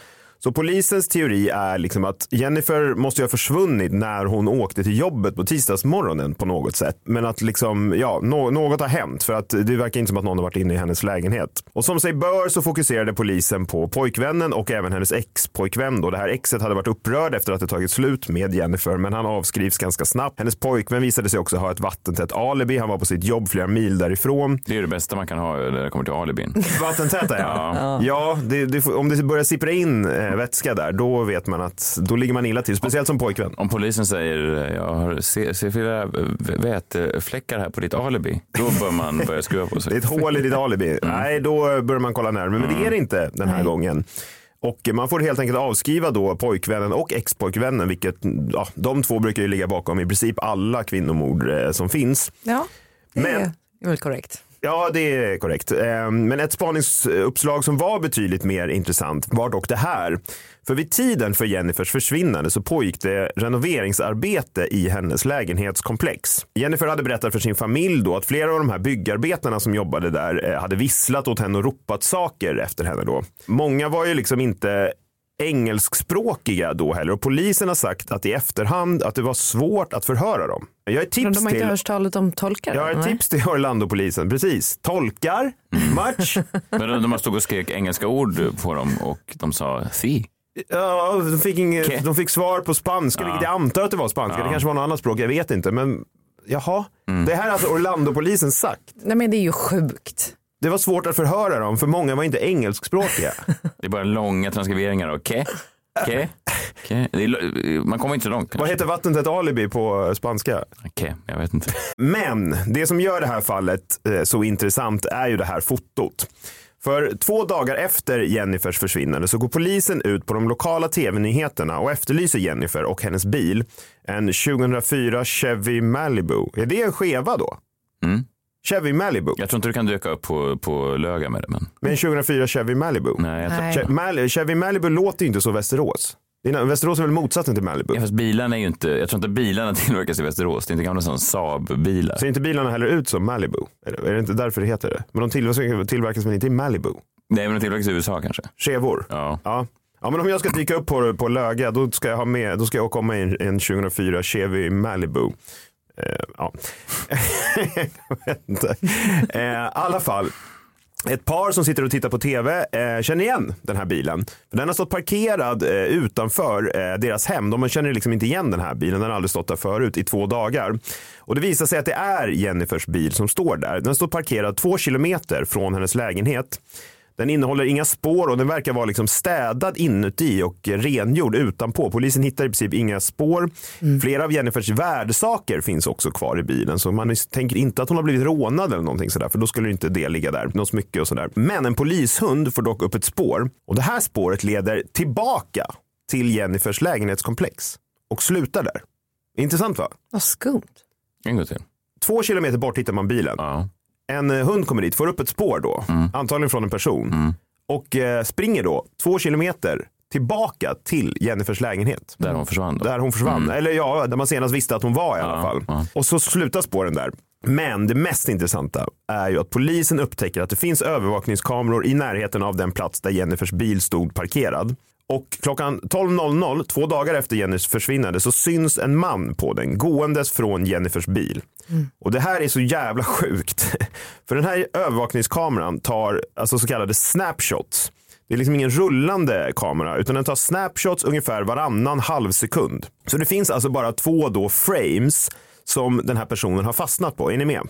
Speaker 5: Så polisens teori är liksom att Jennifer måste ha försvunnit när hon åkte till jobbet på tisdagsmorgonen på något sätt. Men att liksom, ja, nå- något har hänt för att det verkar inte som att någon har varit inne i hennes lägenhet. Och som sig bör så fokuserade polisen på pojkvännen och även hennes ex-pojkvän. Det här exet hade varit upprörd efter att det tagit slut med Jennifer men han avskrivs ganska snabbt. Hennes pojkvän visade sig också ha ett vattentätt alibi. Han var på sitt jobb flera mil därifrån.
Speaker 2: Det är det bästa man kan ha när det kommer till alibin.
Speaker 5: Vattentäta ja.
Speaker 2: Ja.
Speaker 5: Ja, det, det, om det börjar sippra in eh, vätska där, då vet man att då ligger man illa till. Speciellt som pojkvän.
Speaker 2: Om polisen säger jag har ser, ser flera vätefläckar här på ditt alibi, då bör man börja skruva på sig. [laughs]
Speaker 5: Det är ett hål i ditt alibi. Nej, då börjar man kolla närmare. Men det är det inte den här gången. Och man får helt enkelt avskriva då pojkvännen och expojkvännen, vilket ja, de två brukar ju ligga bakom i princip alla kvinnomord eh, som finns.
Speaker 3: Ja, det
Speaker 5: Men-
Speaker 3: är väl korrekt.
Speaker 5: Ja, det är korrekt. Ehm, men ett spaningsuppslag som var betydligt mer intressant var dock det här. För vid tiden för Jennifers försvinnande så pågick det renoveringsarbete i hennes lägenhetskomplex. Jennifer hade berättat för sin familj då att flera av de här byggarbetarna som jobbade där eh, hade visslat åt henne och ropat saker efter henne då. Många var ju liksom inte engelskspråkiga då heller och polisen har sagt att i efterhand att det var svårt att förhöra dem. Jag har ett
Speaker 3: Men
Speaker 5: tips
Speaker 3: de har inte
Speaker 5: till
Speaker 3: hört talet om tolkar?
Speaker 5: jag har ett
Speaker 3: nej?
Speaker 5: tips till Orlando-polisen. Precis. Tolkar, match. [laughs]
Speaker 2: Men de, de stod och skrek engelska ord på dem och de sa si.
Speaker 5: Ja, de fick, inget, de fick svar på spanska,
Speaker 2: Ja.
Speaker 5: vilket jag antar att det var spanska.
Speaker 2: Ja.
Speaker 5: Det kanske var något annat språk, jag vet inte. Men jaha, det här har alltså Orlando-polisen sagt.
Speaker 3: Nej men det är ju sjukt.
Speaker 5: Det var svårt att förhöra dem, för många var inte engelskspråkiga. [laughs]
Speaker 2: Det är bara långa transkriberingar och ke, ke, ke. Det är, man kommer inte långt.
Speaker 5: Vad heter vattnet ett alibi på spanska?
Speaker 2: Ke, jag vet inte.
Speaker 5: Men det som gör det här fallet eh, så intressant är ju det här fotot. För två dagar efter Jennifers försvinnande så går polisen ut på de lokala tv-nyheterna och efterlyser Jennifer och hennes bil. En 2004 Chevy Malibu. Är det en skeva då?
Speaker 2: Mm.
Speaker 5: Chevy Malibu.
Speaker 2: Jag tror inte du kan dyka upp på, på Löga med det. Men...
Speaker 5: Med en 2004 Chevy Malibu.
Speaker 2: Nej.
Speaker 3: Nej.
Speaker 5: Che- Mal- Chevy Malibu låter ju inte så Västerås. Västerås är väl motsatsen till Malibu?
Speaker 2: Ja, fast bilarna är ju inte, jag tror inte bilarna [laughs] tillverkas i Västerås. Det är inte gamla sån Saab-bilar.
Speaker 5: Ser inte bilarna heller ut som Malibu? Är det, är det inte därför det heter det? Men de tillverkas, tillverkas väl inte i Malibu?
Speaker 2: Nej, men de tillverkas i USA kanske.
Speaker 5: Chevor?
Speaker 2: Ja.
Speaker 5: Ja. Ja, men om jag ska dyka upp på, på Löga, då ska jag ha med, då ska jag komma i en, en 2004 Chevy Malibu. Eh, ja. [laughs] Eh, I. Eh, alla fall. Ett par som sitter och tittar på tv eh, känner igen den här bilen. För den har stått parkerad eh, utanför eh, deras hem. De känner liksom inte igen den här bilen. Den har aldrig stått där förut i två dagar. Och det visar sig att det är Jennifers bil som står där. Den står parkerad två kilometer från hennes lägenhet. Den innehåller inga spår och den verkar vara liksom städad inuti och rengjord utanpå. Polisen hittar i princip inga spår. Flera av Jennifers värdesaker finns också kvar i bilen så man tänker inte att hon har blivit rånad eller någonting sådär för då skulle inte det ligga där. Något smycke och sådär. Men en polishund får dock upp ett spår och det här spåret leder tillbaka till Jennifers lägenhetskomplex och slutar där. Intressant va?
Speaker 3: Vad skumt.
Speaker 2: En gång till.
Speaker 5: Två kilometer bort hittar man bilen.
Speaker 2: Ja.
Speaker 5: En eh, hund kommer dit, får upp ett spår då, antagligen från en person och eh, springer då två kilometer tillbaka till Jennifers lägenhet.
Speaker 2: Där hon försvann då.
Speaker 5: Där hon försvann. Eller ja, där man senast visste att hon var i alla fall.
Speaker 2: ja.
Speaker 5: Och så slutar spåren där. Men det mest intressanta är ju att polisen upptäcker att det finns övervakningskameror i närheten av den plats där Jennifers bil stod parkerad. Och klockan 12.00, två dagar efter Jennifers försvinnande, så syns en man på den gåendes från Jennifers bil. Och det här är så jävla sjukt. [laughs] För den här övervakningskameran tar alltså så kallade snapshots. Det är liksom ingen rullande kamera utan den tar snapshots ungefär varannan halv sekund. Så det finns alltså bara två då frames som den här personen har fastnat på. Är ni med?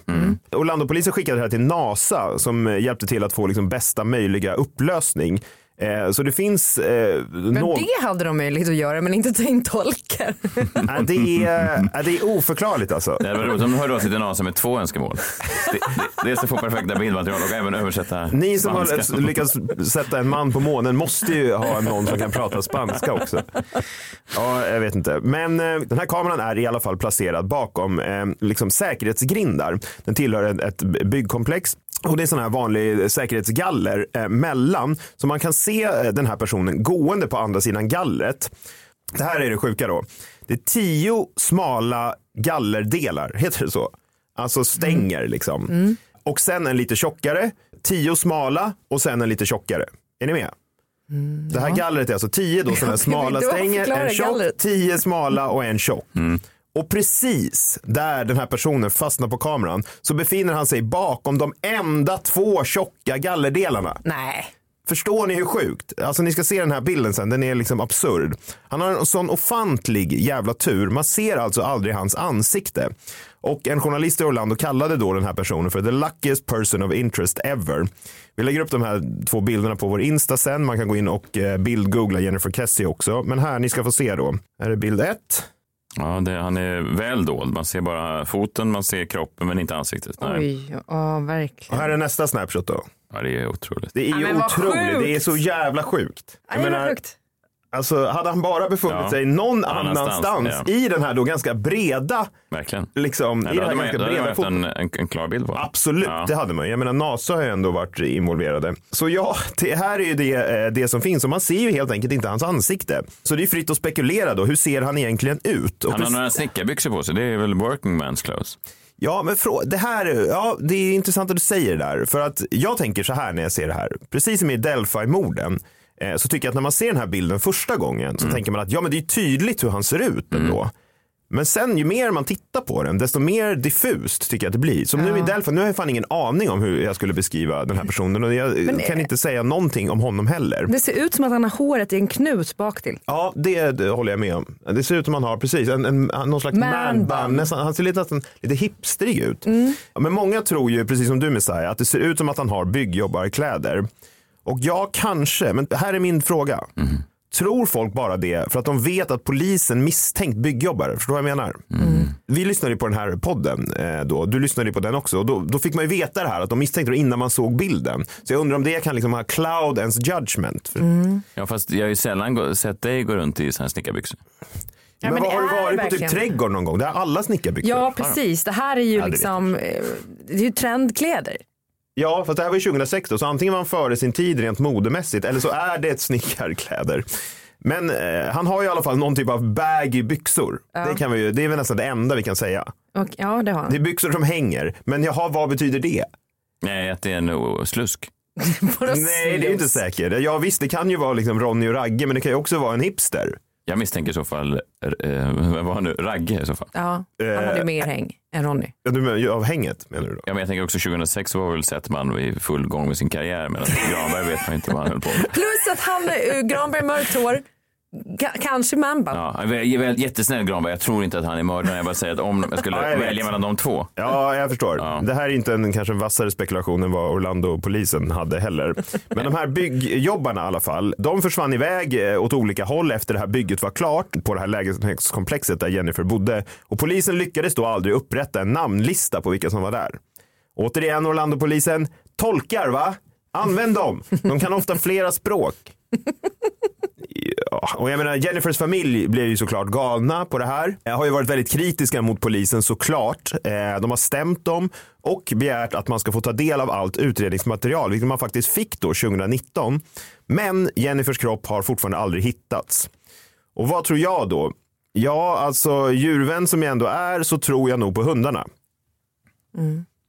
Speaker 5: Orlandopolisen skickade det här till NASA som hjälpte till att få liksom bästa möjliga upplösning. Eh, Så det finns... Eh,
Speaker 3: Men det hade de möjlighet att göra men inte ta in tolkar. [laughs]
Speaker 5: Det, är, det är oförklarligt alltså.
Speaker 2: Det var roligt om de hörde sig till NASA med två önskemål. Det- det- Dels att få perfekta bildmaterial och även översätta
Speaker 5: Ni som har
Speaker 2: spanska.
Speaker 5: lyckats sätta en man på månen måste ju ha någon som kan prata spanska också. Ja, jag vet inte. Men eh, den här kameran är i alla fall placerad bakom eh, liksom säkerhetsgrindar. Den tillhör ett, ett byggkomplex. Och det är sån här vanlig säkerhetsgaller eh, mellan. Så man kan se eh, den här personen gående på andra sidan gallret. Det här är det sjuka då. Det är tio smala gallerdelar, [laughs] heter det så? Alltså stänger liksom. Och sen en lite tjockare, tio smala och sen en lite tjockare. Är ni med? Det här gallret är alltså tio då sådana [laughs] smala stänger, en tjock,
Speaker 3: gallret.
Speaker 5: tio smala och en tjock. Och precis där den här personen fastnar på kameran så befinner han sig bakom de enda två tjocka gallerdelarna.
Speaker 3: Nej.
Speaker 5: Förstår ni hur sjukt? Alltså ni ska se den här bilden sen, den är liksom absurd. Han har en sån ofantlig jävla tur. Man ser alltså aldrig hans ansikte. Och en journalist i Orlando kallade då den här personen för the luckiest person of interest ever. Vi lägger upp de här två bilderna på vår Insta sen. Man kan gå in och eh, bildgoogla Jennifer Kessie också. Men här, ni ska få se då. Här är bild ett.
Speaker 2: Ja, det, han är väl dold. Man ser bara foten, man ser kroppen men inte ansiktet. Nej.
Speaker 3: Oj, ja
Speaker 5: Och
Speaker 3: verkligen.
Speaker 5: här är nästa snapshot då.
Speaker 2: Ja, det är otroligt.
Speaker 5: Det är
Speaker 3: Ja,
Speaker 5: ju
Speaker 3: vad
Speaker 5: otroligt.
Speaker 3: sjukt.
Speaker 5: Det är så jävla sjukt.
Speaker 3: Ja, det var sjukt.
Speaker 5: Alltså, hade han bara befunnit
Speaker 2: Ja.
Speaker 5: sig någon
Speaker 2: Annanstans,
Speaker 5: annanstans
Speaker 2: ja.
Speaker 5: i den här då ganska breda,
Speaker 2: Verkligen.
Speaker 5: liksom,
Speaker 2: Nej,
Speaker 5: i det här
Speaker 2: man,
Speaker 5: ganska
Speaker 2: då hade man
Speaker 5: breda
Speaker 2: en, en, en klar bild på.
Speaker 5: Absolut,
Speaker 2: Ja.
Speaker 5: det hade man. Jag menar NASA har ju ändå varit involverade. Så ja, det här är ju det, eh, det som finns och man ser ju helt enkelt inte hans ansikte. Så det är fritt att spekulera då, hur ser han egentligen ut? Och
Speaker 2: Han har några snickarbyxor på sig. Det är väl working man's clothes.
Speaker 5: Ja, men det här, ja, det är intressant att du säger det där. För att jag tänker så här när jag ser det här. Precis som i Delphi-morden. Eh, så tycker jag att när man ser den här bilden första gången
Speaker 2: Mm.
Speaker 5: så tänker man att ja men det är tydligt hur han ser ut ändå. Men sen ju mer man tittar på den desto mer diffust tycker jag att det blir. Som nu i Delphi, nu har jag fan ingen aning om hur jag skulle beskriva den här personen och jag
Speaker 3: Men,
Speaker 5: kan
Speaker 3: eh,
Speaker 5: inte säga någonting om honom heller.
Speaker 3: Det ser ut som att han har håret i en knut bak till.
Speaker 5: Ja, det, det håller jag med om. Det ser ut som han har precis en, en, någon slags
Speaker 3: Man
Speaker 5: man. Nästan, han ser lite, nästan, lite hipstrig ut.
Speaker 3: Mm.
Speaker 5: Ja, men många tror ju, precis som du Messiah, att det ser ut som att han har byggjobbarkläder. Och ja, kanske, men här är min fråga. Tror folk bara det för att de vet att polisen misstänkt byggjobbare? Förstår du vad jag menar? Vi lyssnade ju på den här podden eh, då. Du lyssnade ju på den också. Och då, då fick man ju veta det här att de misstänkte det innan man såg bilden. Så jag undrar om det kan liksom ha cloud ens judgment. För,
Speaker 2: Ja, fast jag har ju sällan sett dig gå runt i såna här snickarbyxor.
Speaker 3: Ja,
Speaker 5: men
Speaker 3: men
Speaker 5: har du
Speaker 3: är
Speaker 5: varit på typ
Speaker 3: verkligen-
Speaker 5: trädgård någon gång? Det har alla snickarbyxor.
Speaker 3: Ja, precis. Det här är ju
Speaker 5: Ja,
Speaker 3: liksom, eh, det är ju trendkläder.
Speaker 5: Ja, fast det här var ju 2006 då, så antingen var han före sin tid rent modemässigt eller så är det ett snickarkläder. Men eh, han har ju i alla fall någon typ av baggy byxor.
Speaker 3: Ja.
Speaker 5: Det, kan vi ju, det är väl nästan det enda vi kan säga.
Speaker 3: Och, ja, det har han.
Speaker 5: Det är byxor som hänger. Men jaha, vad betyder det?
Speaker 2: Nej, att det är en oh, slusk. [laughs]
Speaker 5: Nej, det är ju inte säkert. Ja visst, det kan ju vara liksom Ronny och Ragge, men det kan ju också vara en hipster.
Speaker 2: Jag misstänker i så fall, eh, vad var han nu, Ragge i så fall.
Speaker 3: Ja, han hade ju mer häng än Ronny.
Speaker 5: Ja, du menar, av hänget menar du då?
Speaker 2: Ja, men jag tänker också 2006 var väl Settman i full gång med sin karriär, men Granberg vet man inte vad han höll på med.
Speaker 3: Plus att han, uh, Granberg mörkt hår, kanske manbun.
Speaker 2: Ja, jag är väl jättesnäll Granberg, jag tror inte att han är mördaren. Jag bara säger att om jag skulle
Speaker 5: Ja,
Speaker 2: välja mellan de två.
Speaker 5: Ja, jag förstår. Det här är inte en kanske en vassare spekulation än vad Orlando-polisen hade heller. Men de här byggjobbarna i alla fall, de försvann iväg eh, åt olika håll efter det här bygget var klart på det här lägenhetskomplexet där Jennifer bodde. Och polisen lyckades då aldrig upprätta en namnlista på vilka som var där. Återigen Orlando-polisen, tolkar va? Använd dem! De kan ofta flera språk. Och jag menar Jennifers familj blev ju såklart galna på det här. Jag har ju varit väldigt kritiska mot polisen såklart. Eh, De har stämt dem och begärt att man ska få ta del av allt utredningsmaterial, vilket man faktiskt fick då 2019. Men Jennifers kropp har fortfarande aldrig hittats. Och vad tror jag då? Ja, alltså djurvän som jag ändå är så tror jag nog på hundarna.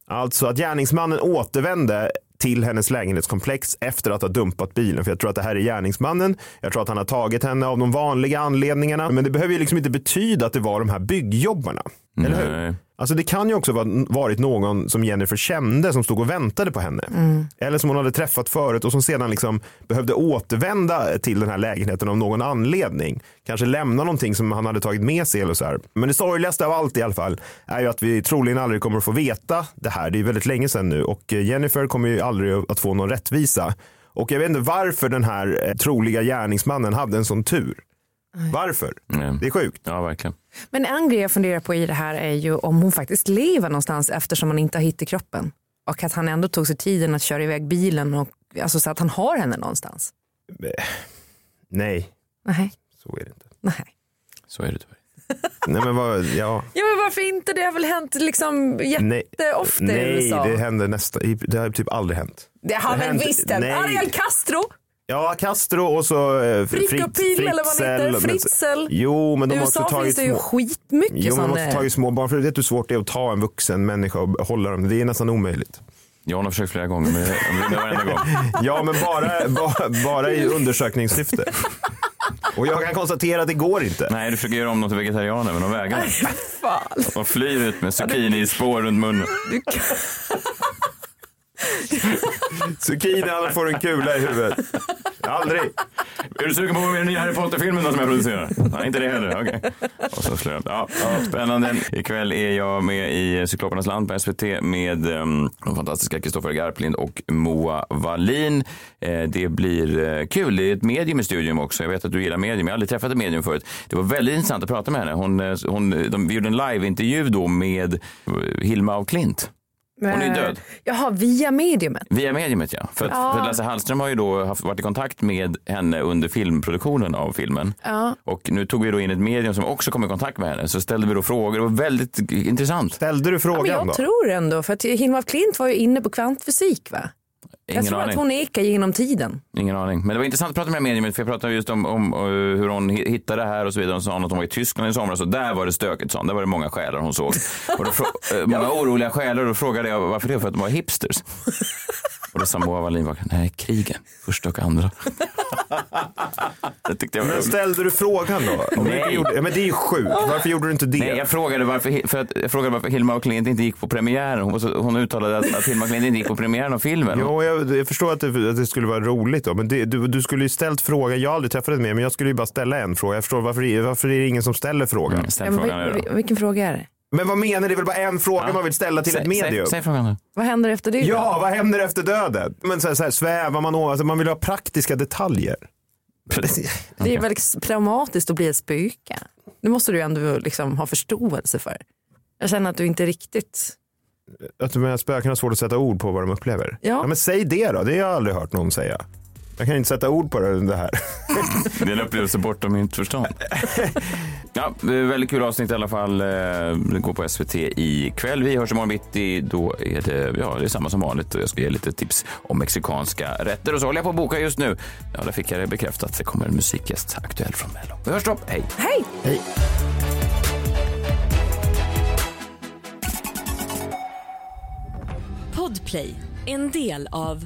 Speaker 5: Alltså att gärningsmannen återvände till hennes lägenhetskomplex efter att ha dumpat bilen. För jag tror att det här är gärningsmannen. Jag tror att han har tagit henne av de vanliga anledningarna. Men det behöver ju liksom inte betyda att det var de här byggjobbarna. Eller hur? Alltså det kan ju också ha varit någon som Jennifer kände som stod och väntade på henne. Eller som hon hade träffat förut och som sedan liksom behövde återvända till den här lägenheten av någon anledning. Kanske lämna någonting som han hade tagit med sig eller så här. Men det sorgligaste av allt i alla fall är ju att vi troligen aldrig kommer att få veta det här. Det är väldigt länge sedan nu och eh, Jennifer kommer ju aldrig att få någon rättvisa. Och jag vet inte varför den här eh, troliga gärningsmannen hade en sån tur. Varför? Det är sjukt.
Speaker 2: Ja, verkligen.
Speaker 3: Men en grej jag funderar på i det här är ju om hon faktiskt lever någonstans eftersom man inte har hittat kroppen. Och att han ändå tog sig tiden att köra iväg bilen och alltså så att han har henne någonstans.
Speaker 5: Nej,
Speaker 3: Nej.
Speaker 5: så är det inte.
Speaker 3: Nej.
Speaker 2: Så är det tyvärr. [laughs]
Speaker 5: Nej men vad, ja.
Speaker 3: Ja men varför inte? Det har väl hänt liksom jätteofta i
Speaker 5: Nej,
Speaker 3: USA.
Speaker 5: det händer nästan, det har typ aldrig hänt.
Speaker 3: Det har väl
Speaker 5: hänt-
Speaker 3: visst hänt.
Speaker 5: nej.
Speaker 3: Ariel Castro,
Speaker 5: Ja, Castro och så eh,
Speaker 3: Frick och
Speaker 5: Fritz-
Speaker 3: Pil eller vad heter,
Speaker 5: men-. Jo, men de
Speaker 3: I
Speaker 5: har också
Speaker 3: USA
Speaker 5: tagit
Speaker 3: finns det ju
Speaker 5: små...
Speaker 3: skitmycket
Speaker 5: Jo, men de har tagit små barn. För vet du hur svårt det är att ta en vuxen människa och hålla dem? Det är nästan omöjligt.
Speaker 2: John har försökt flera gånger, men det var enda gång. [laughs]
Speaker 5: Ja, men bara, bara, bara i undersökningssyfte. [laughs] Och jag kan konstatera att det går inte.
Speaker 2: Nej, du försöker göra om dem till vegetarianer, men de vägrar. [laughs] De flyr ut med zucchini i spår runt munnen. [laughs]
Speaker 5: Zucchini han får en kula i huvudet. Aldrig.
Speaker 2: Är du sugen på att vara med i den nya Harry Potter-filmen som jag producerar? Nej, inte det heller. Okej. Och så slår jag. Ja, ja, spännande. Ikväll är jag med i Cyklopernas land på SVT med um, de fantastiska Kristoffer Garplind och Moa Wallin. Eh, det blir eh, kul. Det är ett medium i studion också. Jag vet att du gillar medium. Jag har aldrig träffat ett medium förut. Det var väldigt intressant att prata med henne. Hon, eh, hon, de, vi gjorde en liveintervju då med eh, Hilma af Klint. Hon är ju död.
Speaker 3: Jaha, via mediumet.
Speaker 2: Via mediumet ja. För, att,
Speaker 3: Ja.
Speaker 2: för Lasse Hallström har ju då haft, varit i kontakt med henne under filmproduktionen av filmen.
Speaker 3: Ja.
Speaker 2: Och nu tog vi då in ett medium som också kom i kontakt med henne. Så ställde vi då frågor. Det var väldigt intressant.
Speaker 5: Ställde du
Speaker 3: Ja, men jag tror ändå, för att Hilma af Klint var ju inne på kvantfysik va? Jag
Speaker 2: Ingen
Speaker 3: tror
Speaker 2: aning.
Speaker 3: att hon ekar genom tiden.
Speaker 2: Ingen aning. Men det var intressant att prata med mediumet för jag pratade just om, om uh, hur hon hi- hittade det här och så vidare. Hon sa att hon var i Tyskland i somras och där var det stökigt sa hon. Där var det många själar hon såg. Och då [laughs] eh, många oroliga själar och då frågade jag varför det? För att de var hipsters. [laughs] Och då sa Moa Wallin, bara, nej krigen, första och andra. Det tyckte jag var
Speaker 5: Men
Speaker 2: roligt.
Speaker 5: ställde du frågan då? Om du
Speaker 2: Nej.
Speaker 5: gjorde, ja, men det är ju sjukt. Varför gjorde du inte det?
Speaker 2: Nej, jag frågade varför, för att, jag frågade varför Hilma af Klint inte gick på premiären. Hon, så, hon uttalade att, att Hilma af Klint inte gick på premiären av filmen.
Speaker 5: Jo, jag, jag förstår att det, att det skulle vara roligt då, men det, du, du skulle ju ställt frågan. Jag har aldrig träffat dig mer, men jag skulle ju bara ställa en fråga. Jag förstår varför, varför är det ingen som ställer frågan?
Speaker 2: Mm, ställ
Speaker 3: Ja, men
Speaker 2: frågan
Speaker 3: vil- vilken fråga är det?
Speaker 5: Men vad menar du? Det är väl bara en fråga
Speaker 2: Ja.
Speaker 5: man vill ställa till
Speaker 2: Säg-
Speaker 5: ett medium?
Speaker 2: Säg, säg frågan nu.
Speaker 3: Vad händer efter det?
Speaker 5: Ja, vad händer efter döden? Men så här, så här, svävar man alltså, Man vill ha praktiska detaljer. [laughs]
Speaker 3: Det är väldigt traumatiskt att bli ett spöke. Det måste du ändå liksom ha förståelse för. Jag känner att du inte riktigt...
Speaker 5: Att de här spöken har svårt att sätta ord på vad de upplever.
Speaker 3: Ja.
Speaker 5: men säg det då. Det har jag aldrig hört någon säga. Jag kan inte sätta ord på det det här.
Speaker 2: Det är en upplevelse bortom mitt förstånd. [laughs] Ja, är väldigt kul avsnitt i alla fall. Eh, Det går på SVT ikväll. Vi hörs imorgon bitti. Då är det, ja, det är samma som vanligt. Och Jag ska ge lite tips om mexikanska rätter. Och så håller jag på att boka just nu. Ja, där fick jag det bekräftat. Det kommer en musikgäst aktuell från Mello. Vi hörs då. Hej!
Speaker 3: Hej!
Speaker 5: Hej.
Speaker 1: Podplay, en del av